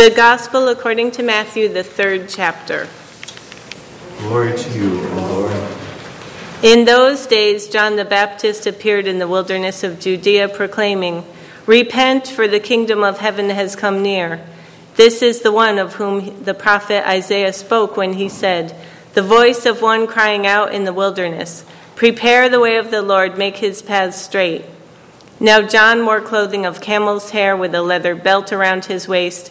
The Gospel according to Matthew, the third chapter. Glory to you, O Lord. In those days, John the Baptist appeared in the wilderness of Judea, proclaiming, Repent, for the kingdom of heaven has come near. This is the one of whom the prophet Isaiah spoke when he said, The voice of one crying out in the wilderness, Prepare the way of the Lord, make his paths straight. Now John wore clothing of camel's hair with a leather belt around his waist,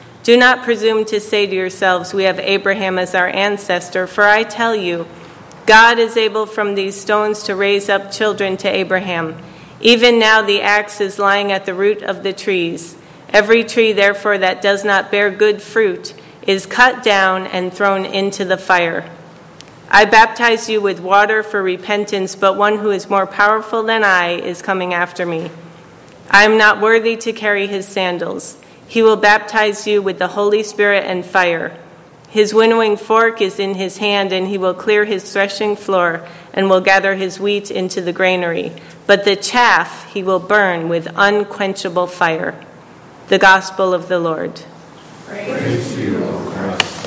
Do not presume to say to yourselves, We have Abraham as our ancestor, for I tell you, God is able from these stones to raise up children to Abraham. Even now the axe is lying at the root of the trees. Every tree, therefore, that does not bear good fruit is cut down and thrown into the fire. I baptize you with water for repentance, but one who is more powerful than I is coming after me. I am not worthy to carry his sandals. He will baptize you with the Holy Spirit and fire. His winnowing fork is in his hand, and he will clear his threshing floor and will gather his wheat into the granary. But the chaff he will burn with unquenchable fire. The Gospel of the Lord. Praise to you, O Christ.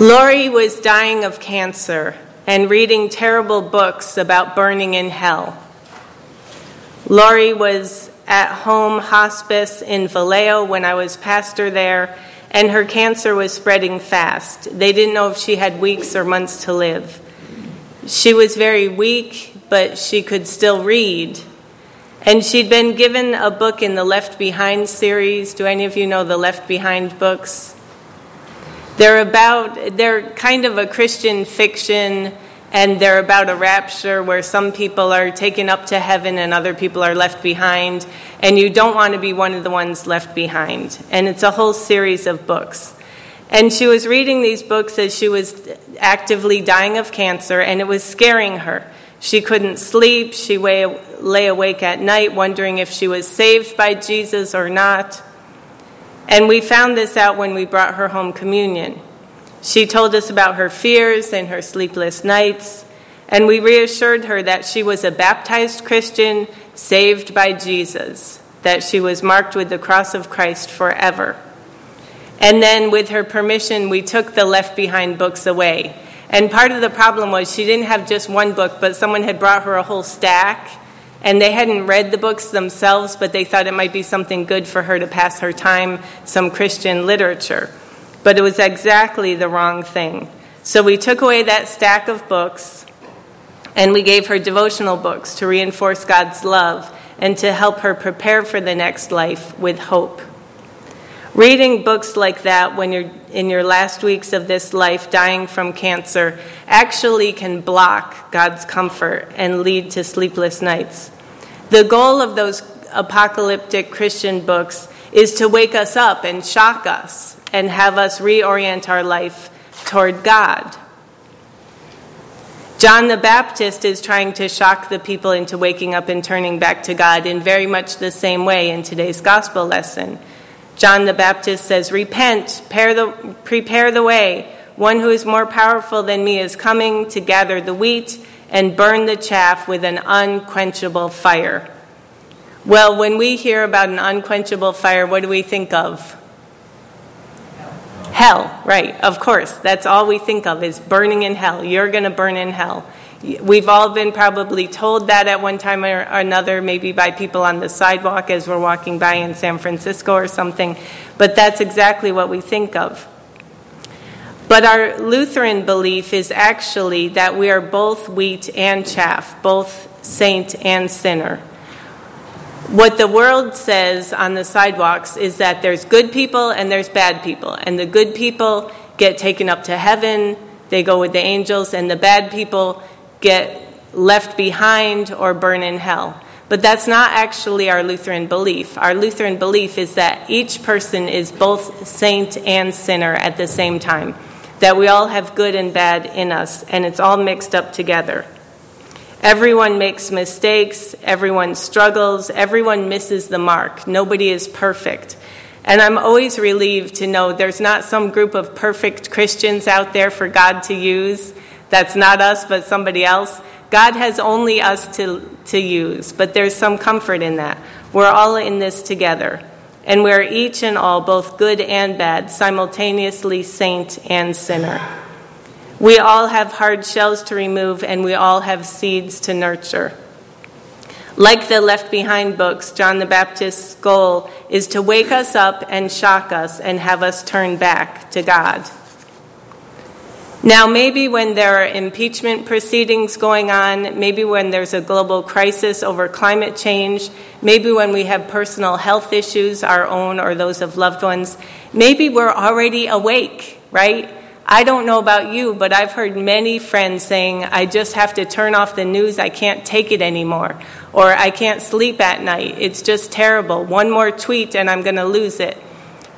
Lori was dying of cancer and reading terrible books about burning in hell. Lori was at home hospice in Vallejo when I was pastor there, and her cancer was spreading fast. They didn't know if she had weeks or months to live. She was very weak, but she could still read. And she'd been given a book in the Left Behind series. Do any of you know the Left Behind books? They're about, they're kind of a Christian fiction, and they're about a rapture where some people are taken up to heaven and other people are left behind, and you don't want to be one of the ones left behind. And it's a whole series of books. And she was reading these books as she was actively dying of cancer, and it was scaring her. She couldn't sleep. She lay awake at night wondering if she was saved by Jesus or not. And we found this out when we brought her home communion. She told us about her fears and her sleepless nights, and we reassured her that she was a baptized Christian saved by Jesus, that she was marked with the cross of Christ forever. And then, with her permission, we took the Left Behind books away. And part of the problem was she didn't have just one book, but someone had brought her a whole stack and they hadn't read the books themselves, but they thought it might be something good for her to pass her time, some Christian literature. But it was exactly the wrong thing. So we took away that stack of books and we gave her devotional books to reinforce God's love and to help her prepare for the next life with hope. Reading books like that when you're in your last weeks of this life dying from cancer actually can block God's comfort and lead to sleepless nights. The goal of those apocalyptic Christian books is to wake us up and shock us and have us reorient our life toward God. John the Baptist is trying to shock the people into waking up and turning back to God in very much the same way in today's gospel lesson. John the Baptist says, Repent, prepare the, prepare the way. One who is more powerful than me is coming to gather the wheat and burn the chaff with an unquenchable fire. Well, when we hear about an unquenchable fire, what do we think of? Hell, right, of course. That's all we think of is burning in hell. You're going to burn in hell. We've all been probably told that at one time or another, maybe by people on the sidewalk as we're walking by in San Francisco or something, but that's exactly what we think of. But our Lutheran belief is actually that we are both wheat and chaff, both saint and sinner. What the world says on the sidewalks is that there's good people and there's bad people, and the good people get taken up to heaven, they go with the angels, and the bad people get left behind or burn in hell. But that's not actually our Lutheran belief. Our Lutheran belief is that each person is both saint and sinner at the same time, that we all have good and bad in us, and it's all mixed up together. Everyone makes mistakes, everyone struggles, everyone misses the mark. Nobody is perfect. And I'm always relieved to know there's not some group of perfect Christians out there for God to use. That's not us, but somebody else. God has only us to, to use, but there's some comfort in that. We're all in this together. And we're each and all, both good and bad, simultaneously saint and sinner. We all have hard shells to remove, and we all have seeds to nurture. Like the Left Behind books, John the Baptist's goal is to wake us up and shock us and have us turn back to God. Now, maybe when there are impeachment proceedings going on, maybe when there's a global crisis over climate change, maybe when we have personal health issues, our own or those of loved ones, maybe we're already awake, right? I don't know about you, but I've heard many friends saying, I just have to turn off the news. I can't take it anymore. Or I can't sleep at night. It's just terrible. One more tweet and I'm going to lose it.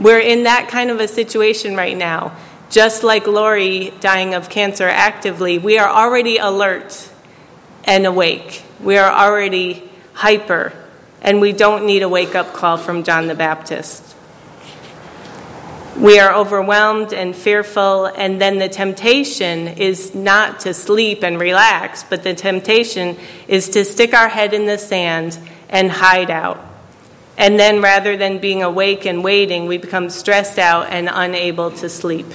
We're in that kind of a situation right now. Just like Lori dying of cancer actively, we are already alert and awake. We are already hyper, and we don't need a wake up call from John the Baptist. We are overwhelmed and fearful, and then the temptation is not to sleep and relax, but the temptation is to stick our head in the sand and hide out. And then rather than being awake and waiting, we become stressed out and unable to sleep.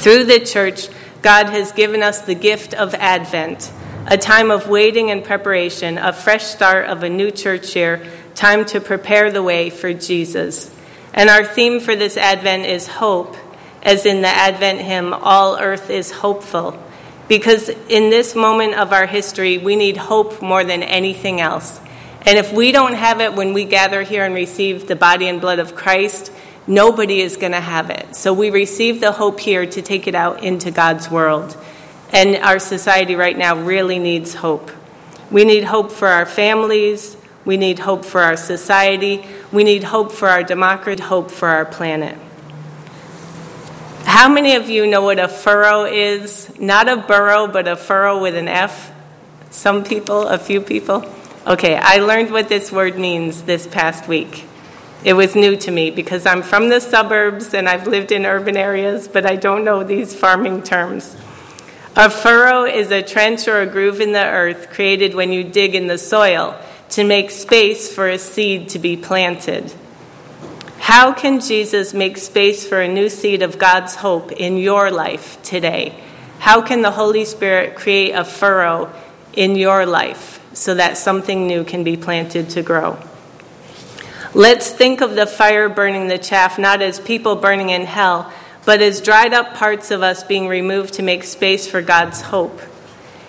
Through the church, God has given us the gift of Advent, a time of waiting and preparation, a fresh start of a new church year, time to prepare the way for Jesus. And our theme for this Advent is hope, as in the Advent hymn, All Earth is Hopeful. Because in this moment of our history, we need hope more than anything else. And if we don't have it when we gather here and receive the body and blood of Christ, nobody is going to have it. So we receive the hope here to take it out into God's world. And our society right now really needs hope. We need hope for our families, we need hope for our society. We need hope for our democracy, hope for our planet. How many of you know what a furrow is? Not a burrow, but a furrow with an F? Some people, a few people? Okay, I learned what this word means this past week. It was new to me because I'm from the suburbs and I've lived in urban areas, but I don't know these farming terms. A furrow is a trench or a groove in the earth created when you dig in the soil to make space for a seed to be planted. How can Jesus make space for a new seed of God's hope in your life today? How can the Holy Spirit create a furrow in your life so that something new can be planted to grow? Let's think of the fire burning the chaff not as people burning in hell, but as dried up parts of us being removed to make space for God's hope.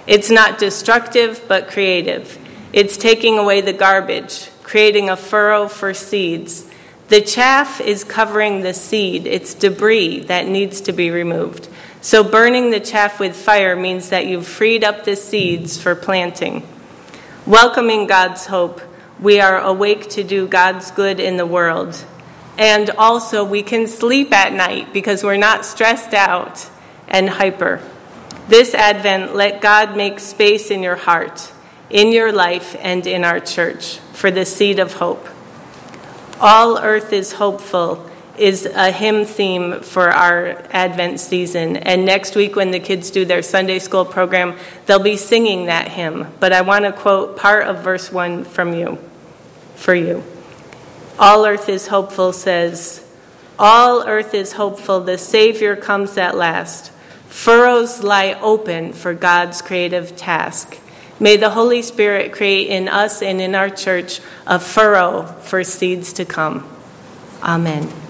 It's not destructive, but creative. It's taking away the garbage, creating a furrow for seeds. The chaff is covering the seed, it's debris that needs to be removed. So, burning the chaff with fire means that you've freed up the seeds for planting. Welcoming God's hope, we are awake to do God's good in the world. And also, we can sleep at night because we're not stressed out and hyper. This Advent, let God make space in your heart in your life and in our church for the seed of hope. All Earth is Hopeful is a hymn theme for our Advent season. And next week, when the kids do their Sunday school program, they'll be singing that hymn. But I want to quote part of verse 1 from you, for you. All Earth is Hopeful says, All earth is hopeful, the Savior comes at last. Furrows lie open for God's creative task. May the Holy Spirit create in us and in our church a furrow for seeds to come. Amen.